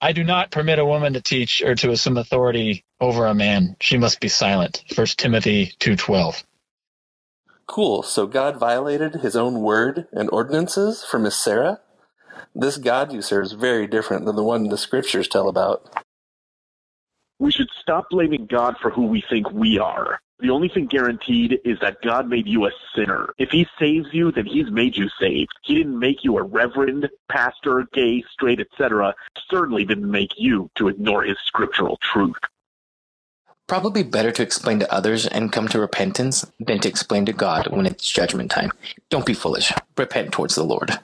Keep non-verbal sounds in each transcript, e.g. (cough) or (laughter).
I do not permit a woman to teach or to assume authority over a man. She must be silent. First Timothy 2:12. Cool. So God violated his own word and ordinances for Miss Sarah? This God you serve is very different than the one the scriptures tell about. We should stop blaming God for who we think we are. The only thing guaranteed is that God made you a sinner. If he saves you, then he's made you saved. He didn't make you a reverend, pastor, gay, straight, etc. Certainly didn't make you to ignore his scriptural truth. Probably better to explain to others and come to repentance than to explain to God when it's judgment time. Don't be foolish. Repent towards the Lord.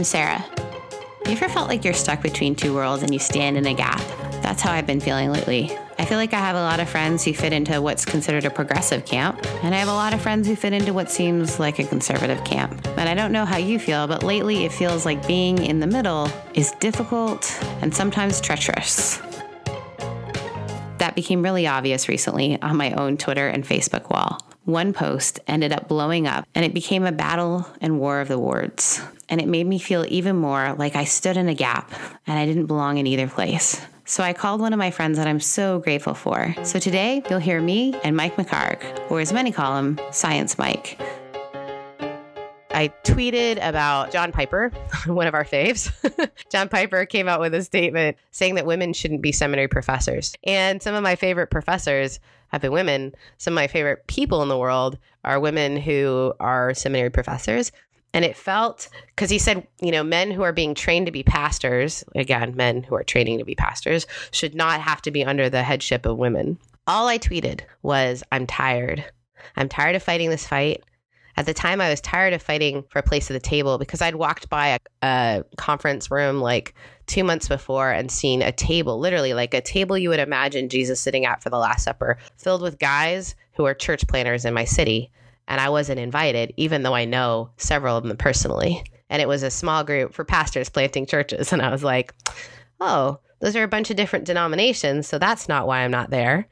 I'm Sarah. You ever felt like you're stuck between two worlds and you stand in a gap? That's how I've been feeling lately. I feel like I have a lot of friends who fit into what's considered a progressive camp, and I have a lot of friends who fit into what seems like a conservative camp. And I don't know how you feel, but lately it feels like being in the middle is difficult and sometimes treacherous. That became really obvious recently on my own Twitter and Facebook wall. One post ended up blowing up, and it became a battle and war of the words. And it made me feel even more like I stood in a gap and I didn't belong in either place. So I called one of my friends that I'm so grateful for. So today, you'll hear me and Mike McHargue, or as many call him, Science Mike. I tweeted about John Piper, (laughs) one of our faves. (laughs) John Piper came out with a statement saying that women shouldn't be seminary professors. And some of my favorite professors have been women. Some of my favorite people in the world are women who are seminary professors. And it felt because he said, you know, men who are being trained to be pastors, again, men who are training to be pastors, should not have to be under the headship of women. All I tweeted was, I'm tired. I'm tired of fighting this fight. At the time, I was tired of fighting for a place at the table because I'd walked by a, a, conference room like two months before and seen a table, literally like a table you would imagine Jesus sitting at for the Last Supper, filled with guys who are church planters in my city. And I wasn't invited, even though I know several of them personally. And it was a small group for pastors planting churches. And I was like, oh, those are a bunch of different denominations. So that's not why I'm not there.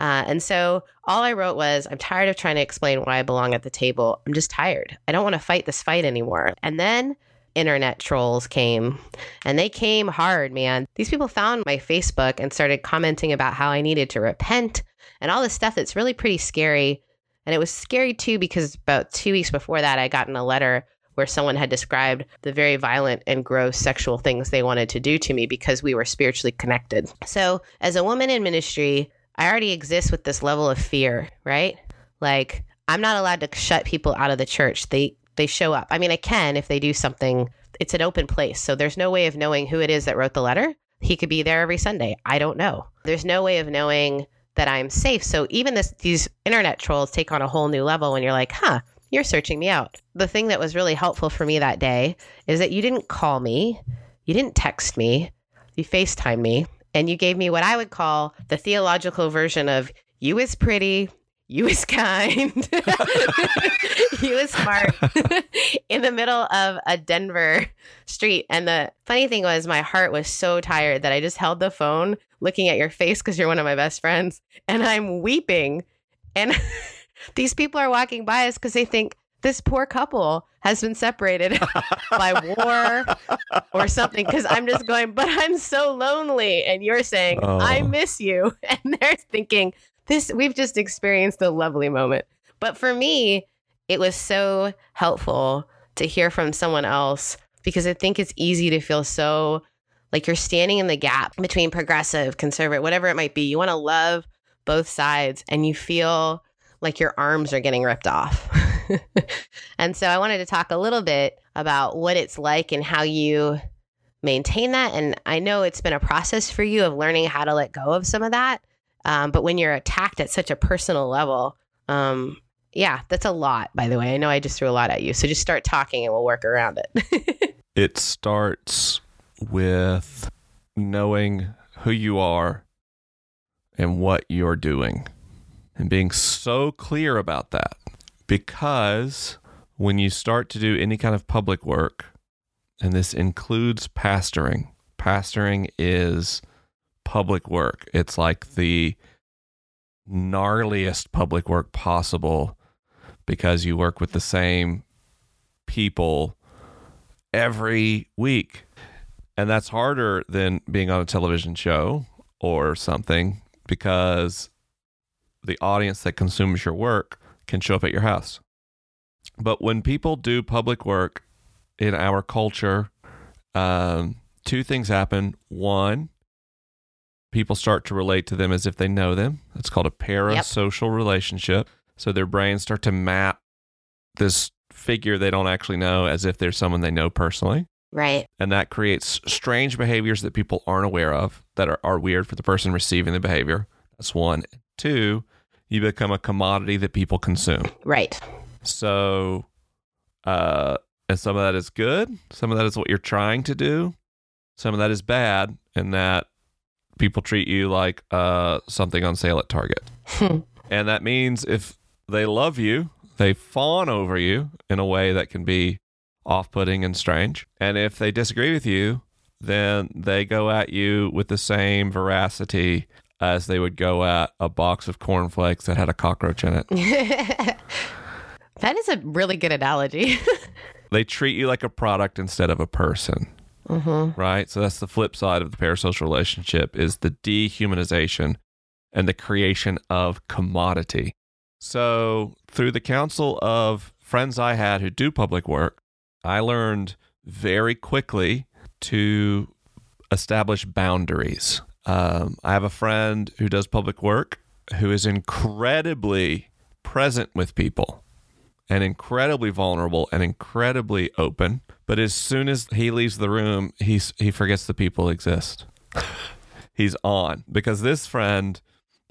Uh, and so all I wrote was, I'm tired of trying to explain why I belong at the table. I'm just tired. I don't want to fight this fight anymore. And then internet trolls came and they came hard, man. These people found my Facebook and started commenting about how I needed to repent and all this stuff that's really pretty scary. And it was scary too because about two weeks before that, I got in a letter where someone had described the very violent and gross sexual things they wanted to do to me because we were spiritually connected. So, as a woman in ministry, I already exist with this level of fear, right? Like I'm not allowed to shut people out of the church. They they show up. I mean, I can if they do something. It's an open place. So there's no way of knowing who it is that wrote the letter. He could be there every Sunday. I don't know. There's no way of knowing that I'm safe. So even this these internet trolls take on a whole new level when you're like, "Huh, you're searching me out." The thing that was really helpful for me that day is that you didn't call me, you didn't text me, you FaceTime me and you gave me what I would call the theological version of you is pretty, you is kind, (laughs) you is smart (laughs) in the middle of a Denver street. And the funny thing was, my heart was so tired that I just held the phone looking at your face because you're one of my best friends, and I'm weeping. And (laughs) these people are walking by us because they think this poor couple has been separated (laughs) by war or something because I'm just going, but I'm so lonely. And you're saying, oh. I miss you. (laughs) And they're thinking, this, we've just experienced a lovely moment. But for me, it was so helpful to hear from someone else because I think it's easy to feel so like you're standing in the gap between progressive, conservative, whatever it might be. You want to love both sides and you feel like your arms are getting ripped off. (laughs) (laughs) and so I wanted to talk a little bit about what it's like and how you maintain that. And I know it's been a process for you of learning how to let go of some of that. Um, but when you're attacked at such a personal level, um, yeah, that's a lot, by the way. I know I just threw a lot at you. So just start talking and we'll work around it. (laughs) it starts with knowing who you are and what you're doing and being so clear about that because when you start to do any kind of public work, and this includes pastoring, pastoring is public work. It's like the gnarliest public work possible because you work with the same people every week. And that's harder than being on a television show or something because the audience that consumes your work can show up at your house. But when people do public work in our culture, um, two things happen. One, people start to relate to them as if they know them. It's called a parasocial relationship. So their brains start to map this figure they don't actually know as if they're someone they know personally. Right. And that creates strange behaviors that people aren't aware of that are, are weird for the person receiving the behavior. That's one. Two, you become a commodity that people consume. Right. So, uh, and some of that is good. Some of that is what you're trying to do. Some of that is bad, and that people treat you like uh, something on sale at Target. and that means if they love you, they fawn over you in a way that can be off putting and strange. And if they disagree with you, then they go at you with the same veracity as they would go at a box of cornflakes that had a cockroach in it. (laughs) that is a really good analogy. (laughs) they treat you like a product instead of a person. mm-hmm. right? So that's the flip side of the parasocial relationship is the dehumanization and the creation of commodity. So through the counsel of friends I had who do public work, I learned very quickly to establish boundaries. Um, I have a friend who does public work who is incredibly present with people and incredibly vulnerable and incredibly open. But as soon as he leaves the room, he's he forgets the people exist. (laughs) he's on because this friend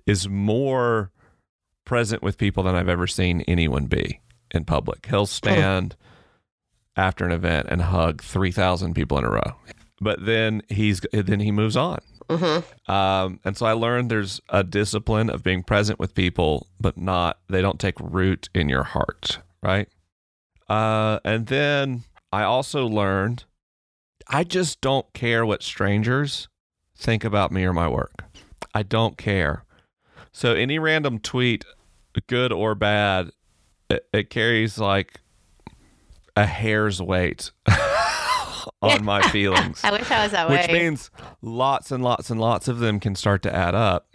is more present with people than I've ever seen anyone be in public. He'll stand after an event and hug 3,000 people in a row. But then he's then he moves on. Mm-hmm. Um, and so I learned there's a discipline of being present with people, but not they don't take root in your heart, right? Uh, and then I also learned I just don't care what strangers think about me or my work. I don't care. So any random tweet, good or bad, it, it carries like a hair's weight (laughs) on my feelings (laughs) I wish I was that which way. Which means lots and lots and lots of them can start to add up.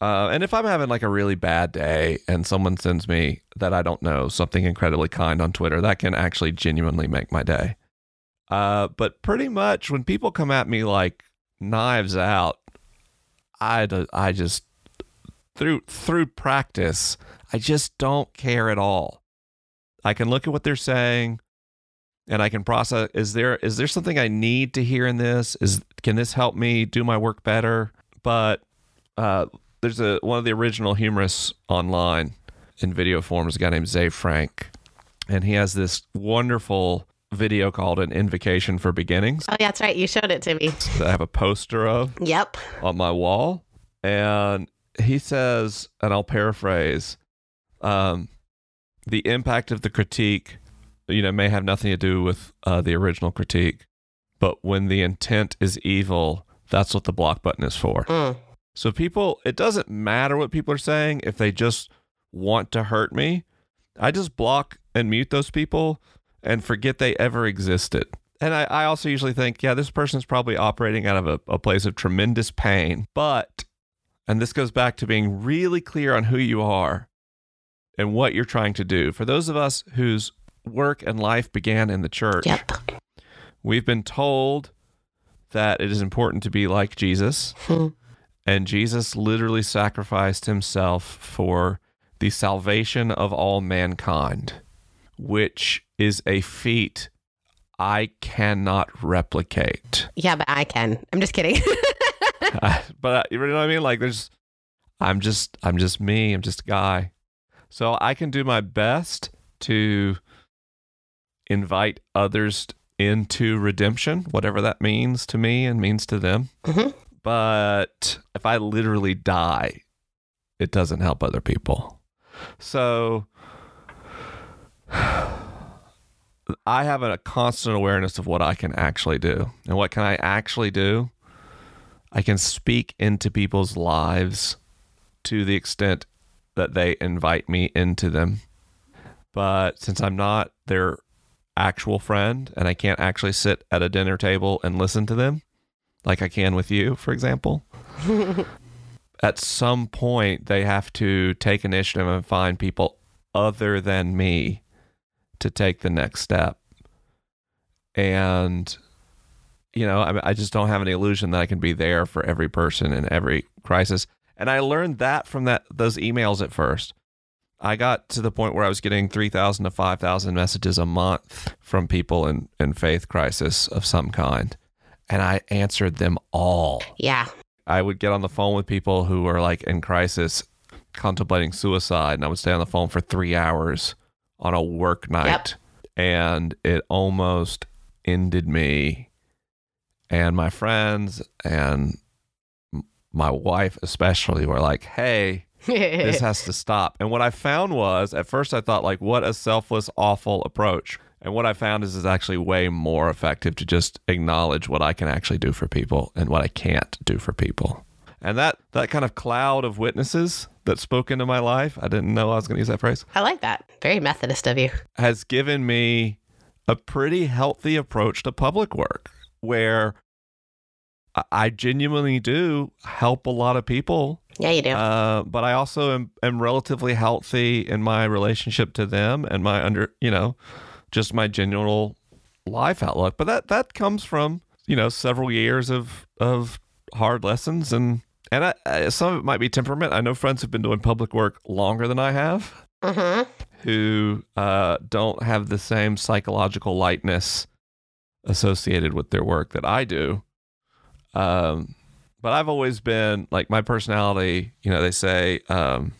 Uh, and if I'm having like a really bad day and someone sends me that I don't know something incredibly kind on Twitter, that can actually genuinely make my day. Uh, but pretty much when people come at me like knives out, I, do- I just through through practice, I just don't care at all. I can look at what they're saying and I can process is there is there something I need to hear in this? Is can this help me do my work better? But uh, there's a one of the original humorists online in video form is a guy named Ze Frank, and he has this wonderful video called "An Invocation for Beginnings" oh, yeah, that's right. You showed it to me. I have a poster of Yep. on my wall, and he says, and I'll paraphrase, um, the impact of the critique, you know, may have nothing to do with uh, the original critique, but when the intent is evil, that's what the block button is for. Mm. So people, it doesn't matter what people are saying if they just want to hurt me. I just block and mute those people and forget they ever existed. And I, I also usually think, yeah, this person's probably operating out of a, a place of tremendous pain. But, and this goes back to being really clear on who you are and what you're trying to do. For those of us whose work and life began in the church, Yep. we've been told that it is important to be like Jesus. Hmm. And Jesus literally sacrificed himself for the salvation of all mankind, which is a feat I cannot replicate. Yeah, but I can. I'm just kidding. (laughs) but you know what I mean? Like there's I'm just I'm just me, I'm just a guy. So I can do my best to invite others into redemption, whatever that means to me and means to them. Mhm. But if I literally die, it doesn't help other people. So I have a constant awareness of what I can actually do. And what can I actually do? I can speak into people's lives to the extent that they invite me into them. But since I'm not their actual friend and I can't actually sit at a dinner table and listen to them, like I can with you, for example, (laughs) at some point they have to take initiative and find people other than me to take the next step. And you know, I, I just don't have any illusion that I can be there for every person in every crisis. And I learned that from that those emails at first. I got to the point where I was getting 3,000 to 5,000 messages a month from people in, in faith crisis of some kind. And I answered them all. Yeah. I would get on the phone with people who were like in crisis, contemplating suicide, and I would stay on the phone for three hours on a work night. Yep. And it almost ended me and my friends and my wife, especially, were like, hey, this (laughs) has to stop. And what I found was at first I thought like what a selfless awful approach. And what I found is is actually way more effective to just acknowledge what I can actually do for people and what I can't do for people. And that that kind of cloud of witnesses that spoke into my life, I didn't know I was going to use that phrase, I like that. Very Methodist of you. has given me a pretty healthy approach to public work where I- genuinely do help a lot of people Yeah, you do. uh, but I also am, am relatively healthy in my relationship to them and my under, you know, just my general life outlook. But that that comes from you know several years of of hard lessons and and I, I, some of it might be temperament. I know friends who've been doing public work longer than I have hmm who uh, don't have the same psychological lightness associated with their work that I do. Um, but I've always been like my personality. You know, they say um,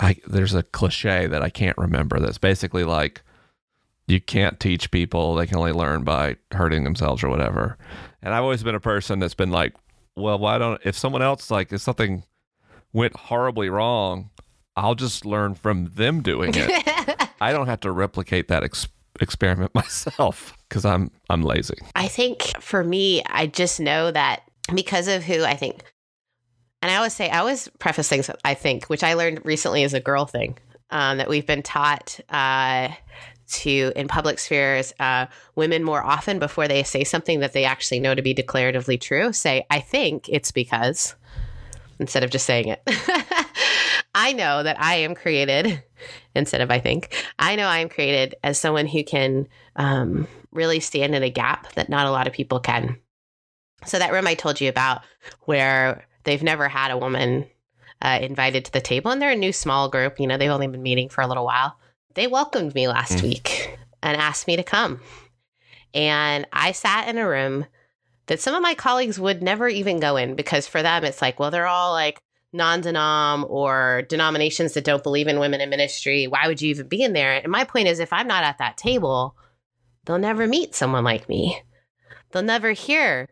I, there's a cliche that I can't remember. That's basically like you can't teach people; they can only learn by hurting themselves or whatever. And I've always been a person that's been like, well, why don't if someone else like if something went horribly wrong, I'll just learn from them doing it. (laughs) I don't have to replicate that ex- experiment (laughs) myself because I'm I'm lazy. I think for me, I just know that because of who I think, and I always say, I always preface things I think, which I learned recently is a girl thing um, that we've been taught uh, to in public spheres. Uh, women more often before they say something that they actually know to be declaratively true, say, I think it's because, instead of just saying it. (laughs) I know that I am created instead of I think. I know I am created as someone who can um, really stand in a gap that not a lot of people can. So, that room I told you about, where they've never had a woman uh, invited to the table, and they're a new small group, you know, they've only been meeting for a little while. They welcomed me last Mm. week and asked me to come. And I sat in a room that some of my colleagues would never even go in because for them, it's like, well, they're all like, non denom or denominations that don't believe in women in ministry, why would you even be in there? And my point is, if I'm not at that table, they'll never meet someone like me. They'll never hear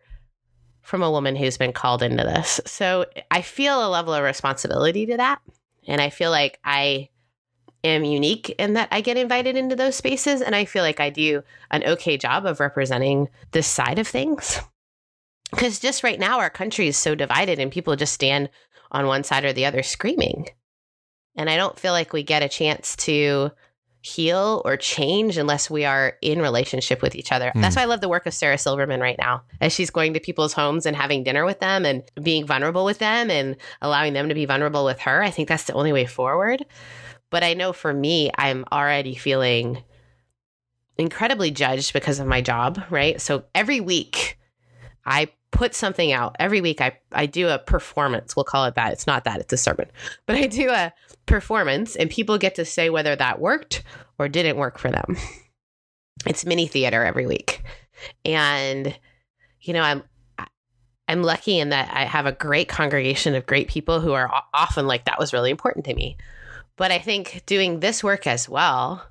from a woman who's been called into this. So I feel a level of responsibility to that. And I feel like I am unique in that I get invited into those spaces. And I feel like I do an okay job of representing this side of things. Because just right now, our country is so divided and people just stand on one side or the other screaming. And I don't feel like we get a chance to heal or change unless we are in relationship with each other. Hmm. That's why I love the work of Sarah Silverman right now, as she's going to people's homes and having dinner with them and being vulnerable with them and allowing them to be vulnerable with her. I think that's the only way forward. But I know for me, I'm already feeling incredibly judged because of my job, right? So every week I put something out. Every week I, I do a performance. We'll call it that. It's not that, it's a (laughs) sermon. But I do a performance and people get to say whether that worked or didn't work for them. (laughs) It's mini theater every week. And you know, I'm I'm lucky in that I have a great congregation of great people who are often like that was really important to me. But I think doing this work as well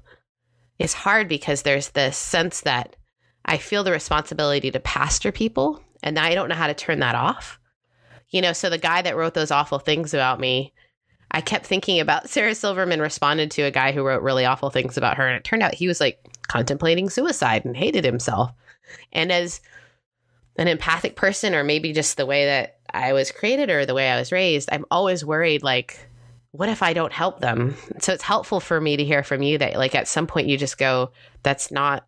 is hard because there's this sense that I feel the responsibility to pastor people and I don't know how to turn that off. You know, so the guy that wrote those awful things about me, I kept thinking about (laughs) Sarah Silverman responded to a guy who wrote really awful things about her. And it turned out he was like contemplating suicide and hated himself. And as an empathic person, or maybe just the way that I was created or the way I was raised, I'm always worried like, what if I don't help them? So it's helpful for me to hear from you that like at some point you just go, that's not,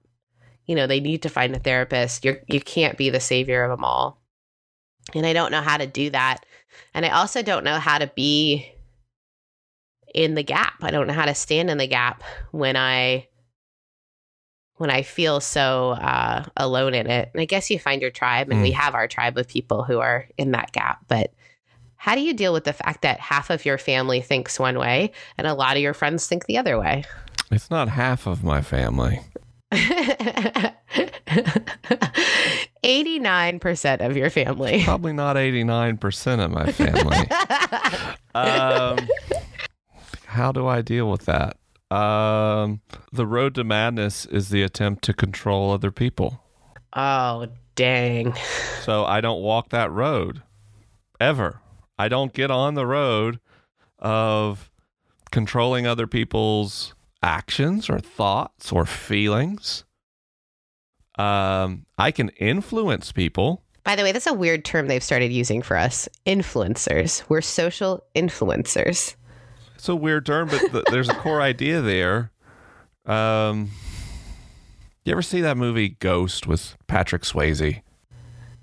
you know, they need to find a therapist. You're you can't be the savior of them all. And I don't know how to do that. And I also don't know how to be in the gap. I don't know how to stand in the gap when I when I feel so uh, alone in it. And I guess you find your tribe, and we have our tribe of people who are in that gap. But how do you deal with the fact that half of your family thinks one way and a lot of your friends think the other way? It's not half of my family. 89% of your family. Probably not 89% of my family. (laughs) um, how do I deal with that? Um, the road to madness is the attempt to control other people. Oh, dang. So I don't walk that road ever. I don't get on the road of controlling other people's actions or thoughts or feelings. Um, I can influence people. By the way, that's a weird term they've started using for us influencers. We're social influencers. It's a weird term, but th- there's a core idea there. Um, you ever see that movie Ghost with Patrick Swayze?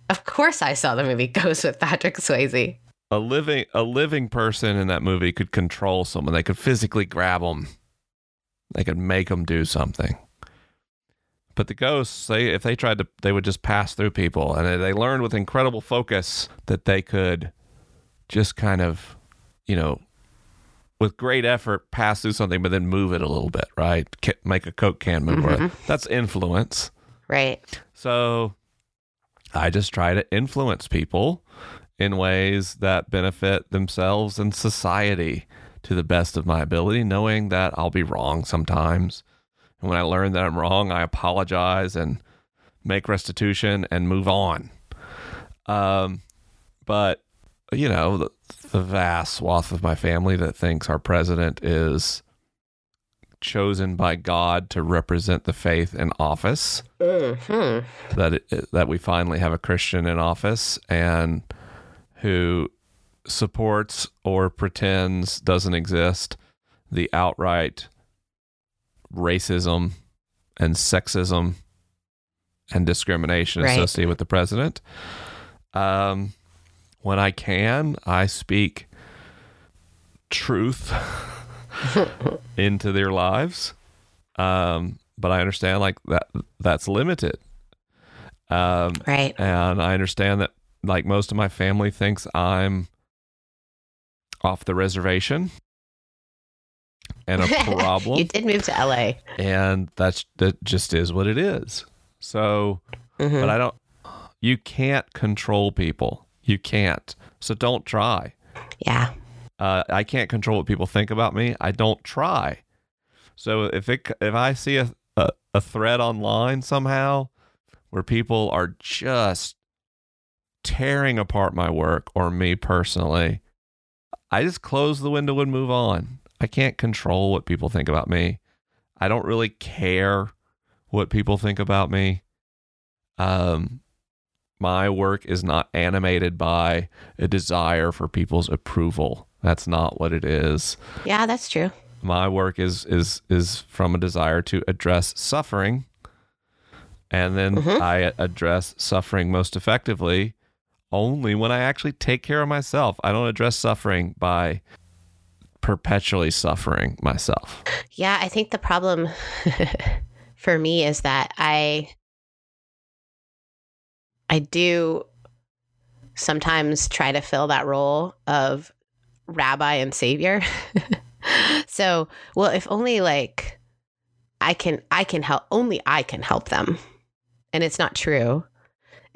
Of course, I saw the movie Ghost with Patrick Swayze. A living a living person in that movie could control someone. They could physically grab them. They could make them do something. But the ghosts, they if they tried to, they would just pass through people, and they- learned with incredible focus that they could just kind of, you know, with great effort, pass through something, but then move it a little bit, right? Make a coke can move. Mm-hmm. Right? That's influence. Right. So I just try to influence people in ways that benefit themselves and society to the best of my ability, knowing that I'll be wrong sometimes. And when I learn that I'm wrong, I apologize and make restitution and move on. Um, but, you know, the, the vast swath of my family that thinks our president is chosen by God to represent the faith in office hmm that it, that we finally have a Christian in office and who supports or pretends doesn't exist the outright racism and sexism and discrimination Right. associated with the president. Um, when I can, I speak truth (laughs) into their lives. Um, but I understand like that that's limited. Um, Right. and I understand that like most of my family thinks I'm off the reservation and a (laughs) problem you did move to LA. and that's that just is what it is. So, Mhm. but I don't you can't control people. You can't. So don't try. Yeah. Uh, I can't control what people think about me. I don't try. So if it if I see a, a a thread online somehow where people are just tearing apart my work or me personally, I just close the window and move on. I can't control what people think about me. I don't really care what people think about me. Um my work is not animated by a desire for people's approval. That's not what it is. Yeah, that's true. My work is is is from a desire to address suffering, and then Mhm. I address suffering most effectively only when I actually take care of myself. I don't address suffering by perpetually suffering myself. Yeah, I think the problem (laughs) for me is that I I do sometimes try to fill that role of rabbi and savior. (laughs) so, well, if only like I can I can help only I can help them. And it's not true.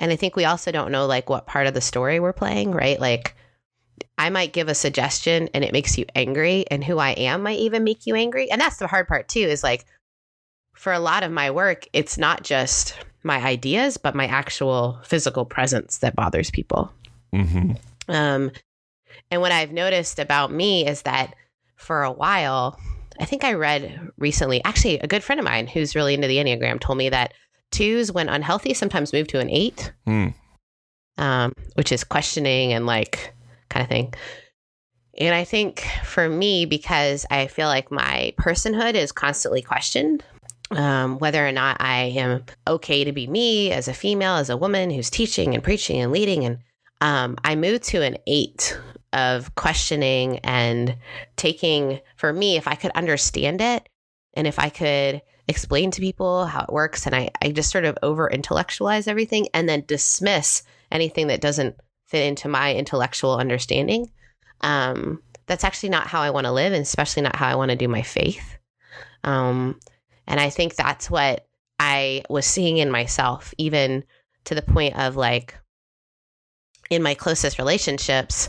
And I think we also don't know like what part of the story we're playing, right? Like I might give a suggestion and it makes you angry, and who I am might even make you angry. And that's the hard part, too, is like for a lot of my work, it's not just my ideas, but my actual physical presence that bothers people. Mm-hmm. Um, and what I've noticed about me is that for a while, I think I read recently, actually, a good friend of mine who's really into the Enneagram told me that twos, when unhealthy, sometimes move to an eight Mm. um, which is questioning and like kind of thing. And I think for me, because I feel like my personhood is constantly questioned, um, whether or not I am okay to be me as a female, as a woman who's teaching and preaching and leading. And um, I moved to an eight of questioning and taking, for me, if I could understand it and if I could explain to people how it works, and I, I just sort of over intellectualize everything and then dismiss anything that doesn't fit into my intellectual understanding. Um, that's actually not how I want to live, and especially not how I want to do my faith. Um, and I think that's what I was seeing in myself, even to the point of like in my closest relationships,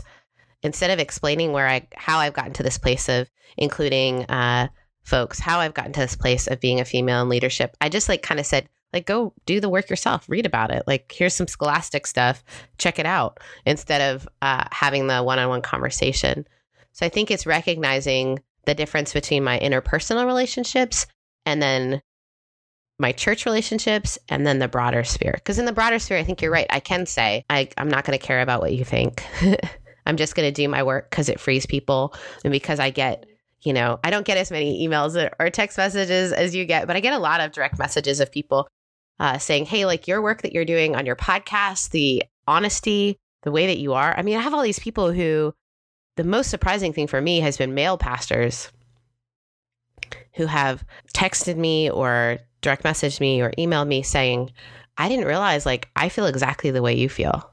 instead of explaining where I how I've gotten to this place of including uh, folks, how I've gotten to this place of being a female in leadership, I just like kind of said, like, go do the work yourself, read about it. Like, here's some scholastic stuff, check it out, instead of uh, having the one on one conversation. So I think it's recognizing the difference between my interpersonal relationships and then my church relationships and then the broader sphere. Because in the broader sphere, I think you're right. I can say, I, I'm not going to care about what you think. (laughs) I'm just going to do my work because it frees people and because I get you know, I don't get as many emails or text messages as you get, but I get a lot of direct messages of people uh, saying, hey, like your work that you're doing on your podcast, the honesty, the way that you are. I mean, I have all these people who the most surprising thing for me has been male pastors who have texted me or direct messaged me or emailed me saying, I didn't realize like I feel exactly the way you feel.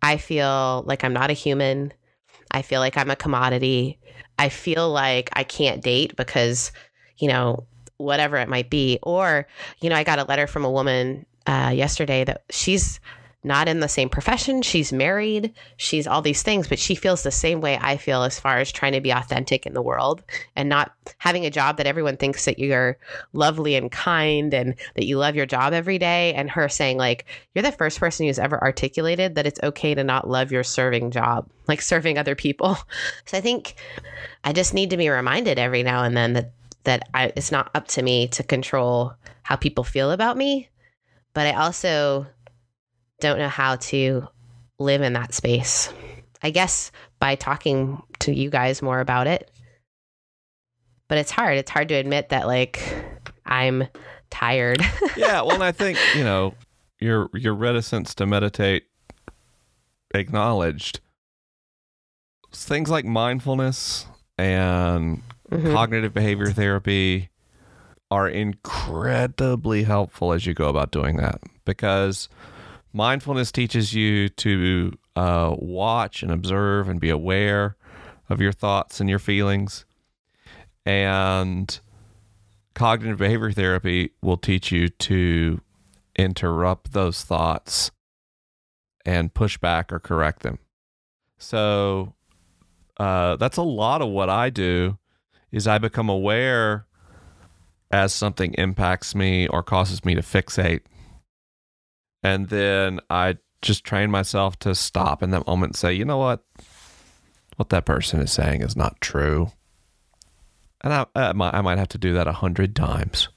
I feel like I'm not a human. I feel like I'm a commodity. I feel like I can't date because, you know, whatever it might be. Or, you know, I got a letter from a woman uh, yesterday that she's not in the same profession. She's married. She's all these things, but she feels the same way I feel as far as trying to be authentic in the world and not having a job that everyone thinks that you're lovely and kind and that you love your job every day. And her saying, like, you're the first person who's ever articulated that it's okay to not love your serving job, (laughs) like serving other people. (laughs) So I think I just need to be reminded every now and then that that I, it's not up to me to control how people feel about me, but I also don't know how to live in that space. I guess by talking to you guys more about it. But it's hard. It's hard to admit that like I'm tired. (laughs) yeah, well, and I think, you know, your your reticence to meditate acknowledged things like mindfulness and mm-hmm. cognitive behavior therapy are incredibly helpful as you go about doing that because mindfulness teaches you to uh, watch and observe and be aware of your thoughts and your feelings. And cognitive behavior therapy will teach you to interrupt those thoughts and push back or correct them. So uh, that's a lot of what I do is I become aware as something impacts me or causes me to fixate. And then I just train myself to stop in that moment and say, you know what? What that person is saying is not true. And I, I, might, I might have to do that a hundred times.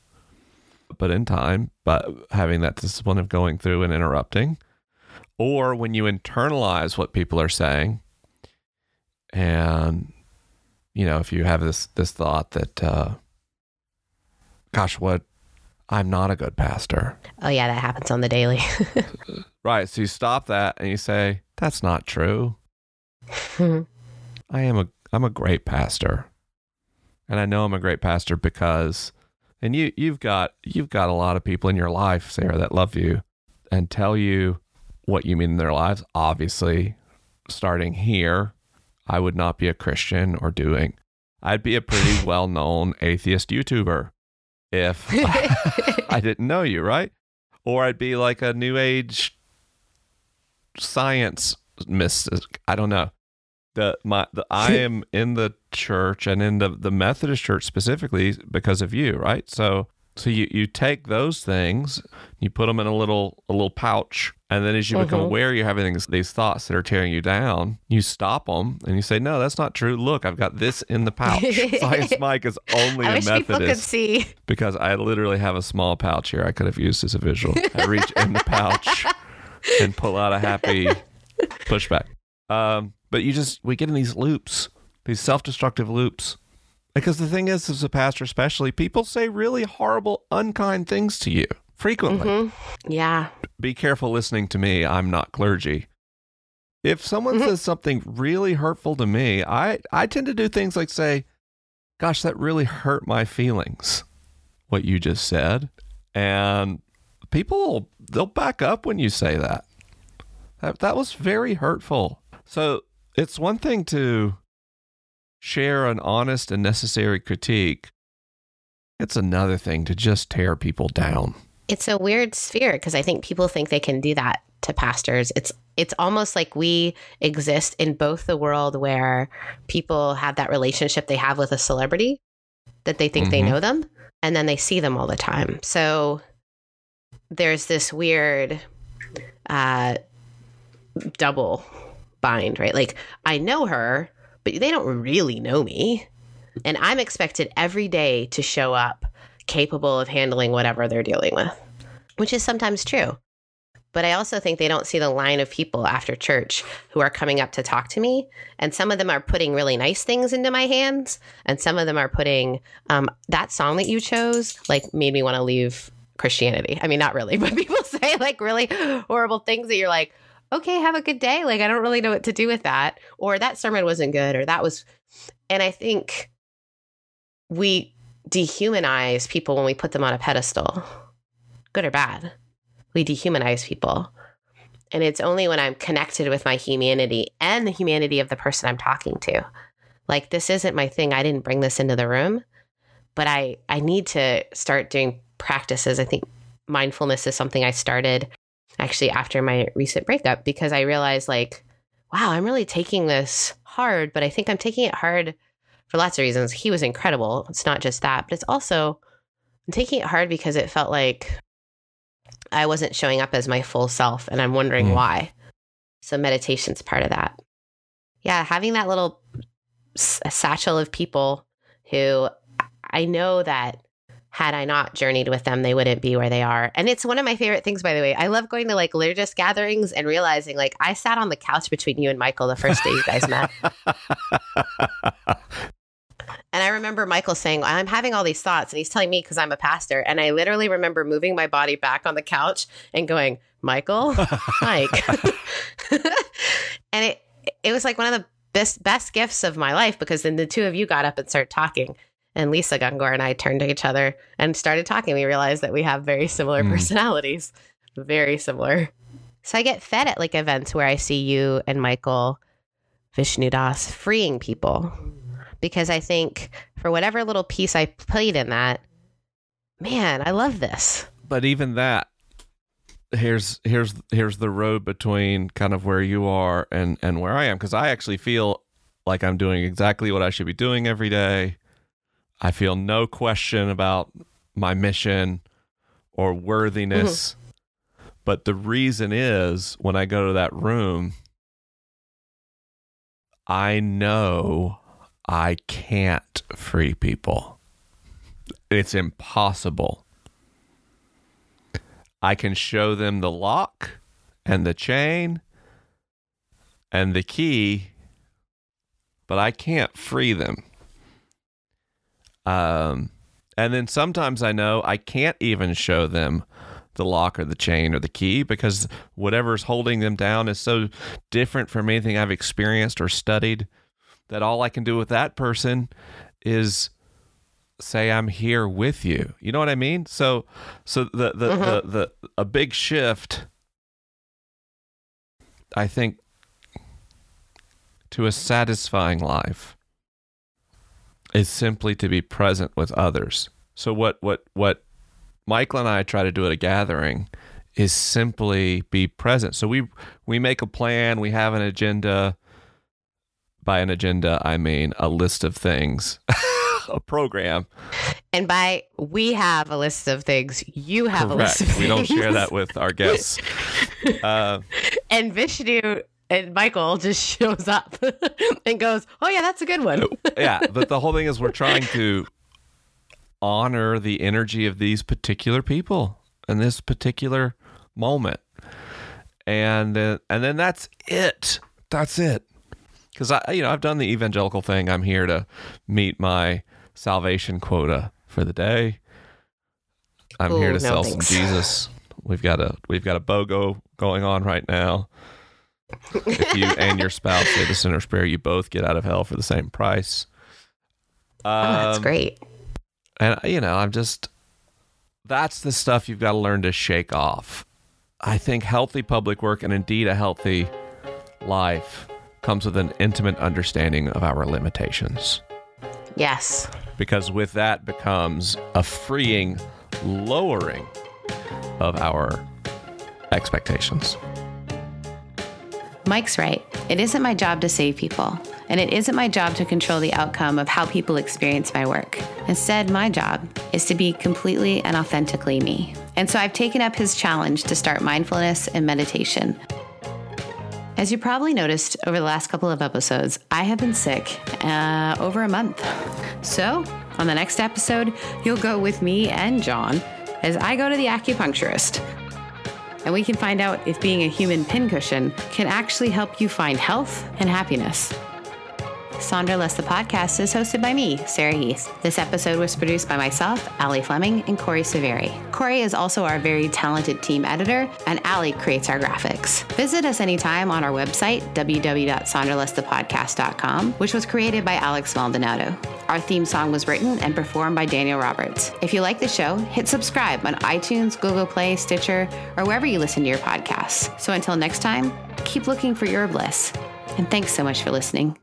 But in time, but having that discipline of going through and interrupting, or when you internalize what people are saying and you know, if you have this this thought that, uh, gosh, what I'm not a good pastor. Oh yeah, that happens on the daily. (laughs) right. So you stop that and you say, that's not true. (laughs) I am a I'm a great pastor. And I know I'm a great pastor because and you you've got you've got a lot of people in your life, Sarah, that love you and tell you what you mean in their lives. Obviously, starting here I would not be a Christian or doing. I'd be a pretty (laughs) well known atheist YouTuber if (laughs) I didn't know you, right? Or I'd be like a new age science mystic. I don't know. The my the, I (laughs) am in the church and in the the Methodist church specifically because of you, right? So so you, you take those things, you put them in a little a little pouch, and then as you become mm-hmm. aware you're having these, these thoughts that are tearing you down, you stop them and you say, "No, that's not true. Look, I've got this in the pouch." (laughs) Science Mike is only I a wish Methodist people could see. because I literally have a small pouch here. I could have used as a visual. I reach in the pouch (laughs) and pull out a happy pushback. Um, but you just we get in these loops, these self-destructive loops. Because the thing is, as a pastor, especially, people say really horrible, unkind things to you frequently. Mm-hmm. Yeah. Be careful listening to me. I'm not clergy. If someone Mhm. says something really hurtful to me, I, I tend to do things like say, Gosh, that really hurt my feelings, what you just said. And people, they'll back up when you say that. That, that was very hurtful. So it's one thing to share an honest and necessary critique, it's another thing to just tear people down. It's a weird sphere because I think people think they can do that to pastors. It's it's almost like we exist in both the world where people have that relationship they have with a celebrity that they think they Mhm. know them and then they see them all the time. So there's this weird uh double bind, right? Like I know her, but they don't really know me. And I'm expected every day to show up capable of handling whatever they're dealing with, which is sometimes true. But I also think they don't see the line of people after church who are coming up to talk to me. And some of them are putting really nice things into my hands. And some of them are putting um, that song that you chose, like, made me want to leave Christianity. I mean, not really, (laughs) but people say like really horrible things that you're like, okay, have a good day. Like, I don't really know what to do with that. Or that sermon wasn't good, or that was. And I think we dehumanize people when we put them on a pedestal, good or bad. We dehumanize people. And it's only when I'm connected with my humanity and the humanity of the person I'm talking to. Like, this isn't my thing. I didn't bring this into the room, but I, I need to start doing practices. I think mindfulness is something I started actually after my recent breakup because I realized, like, wow, I'm really taking this hard, but I think I'm taking it hard for lots of reasons. He was incredible. It's not just that, but it's also I'm taking it hard because it felt like I wasn't showing up as my full self, and I'm wondering Mm. why. So meditation's part of that. Yeah, having that little s- satchel of people who I know that had I not journeyed with them, they wouldn't be where they are. And it's one of my favorite things, by the way. I love going to like liturgist gatherings and realizing like I sat on the couch between you and Michael the first day you guys met. (laughs) And I remember Michael saying, I'm having all these thoughts. And he's telling me because I'm a pastor. And I literally remember moving my body back on the couch and going, Michael, (laughs) Mike. (laughs) and it it was like one of the best best gifts of my life because then the two of you got up and started talking. And Lisa Gungor and I turned to each other and started talking. We realized that we have very similar Mm. personalities. Very similar. So I get fed at like events where I see you and Michael Vishnudas freeing people because I think for whatever little piece I played in that, man, I love this. but even that here's here's here's the road between kind of where you are and and where I am because I actually feel like I'm doing exactly what I should be doing every day. I feel no question about my mission or worthiness. Mm-hmm. But the reason is when I go to that room I know I can't free people. It's impossible. I can show them the lock and the chain and the key, but I can't free them. Um, and then sometimes I know I can't even show them the lock or the chain or the key because whatever's holding them down is so different from anything I've experienced or studied that all I can do with that person is say I'm here with you. You know what I mean? So so the the, mm-hmm. the, the a big shift I think to a satisfying life is simply to be present with others. So what what what Michael and I try to do at a gathering is simply be present. So we we make a plan, we have an agenda. By an agenda, I mean a list of things, (laughs) a program. And by we have a list of things, you have a list of We don't share that with our guests. (laughs) Uh, and Vishnu and Michael just (laughs) shows up and goes, "Oh yeah, that's a good one." yeah, but the whole thing is we're trying to honor the energy of these particular people in this particular moment, and uh, and then that's it. that's it. Because I, you know, I've done the evangelical thing. I'm here to meet my salvation quota for the day. I'm Ooh, here to no sell thanks. some Jesus. We've got a we've got a BOGO going on right now. if you (laughs) and your spouse say the sinner's prayer, you both get out of hell for the same price. oh, that's Um, great. and you know, I'm just that's the stuff you've got to learn to shake off. I think healthy public work and indeed a healthy life comes with an intimate understanding of our limitations. Yes. Because with that becomes a freeing lowering of our expectations. Mike's right. It isn't my job to save people, and it isn't my job to control the outcome of how people experience my work. Instead, my job is to be completely and authentically me. And so I've taken up his challenge to start mindfulness and meditation. As you probably noticed over the last couple of episodes, I have been sick uh, over a month. So, on the next episode, you'll go with me and John as I go to the acupuncturist and we can find out if being a human pincushion can actually help you find health and happiness. Sandra Less the Podcast is hosted by me, Sarah Heath. This episode was produced by myself, Allie Fleming, and Corey Severi. Corey is also our very talented team editor, and Allie creates our graphics. Visit us anytime on our website, www.sandralessthepodcast.com, which was created by Alex Maldonado. Our theme song was written and performed by Daniel Roberts. If you like the show, hit subscribe on iTunes, Google Play, Stitcher, or wherever you listen to your podcasts. So until next time, keep looking for your bliss. And thanks so much for listening.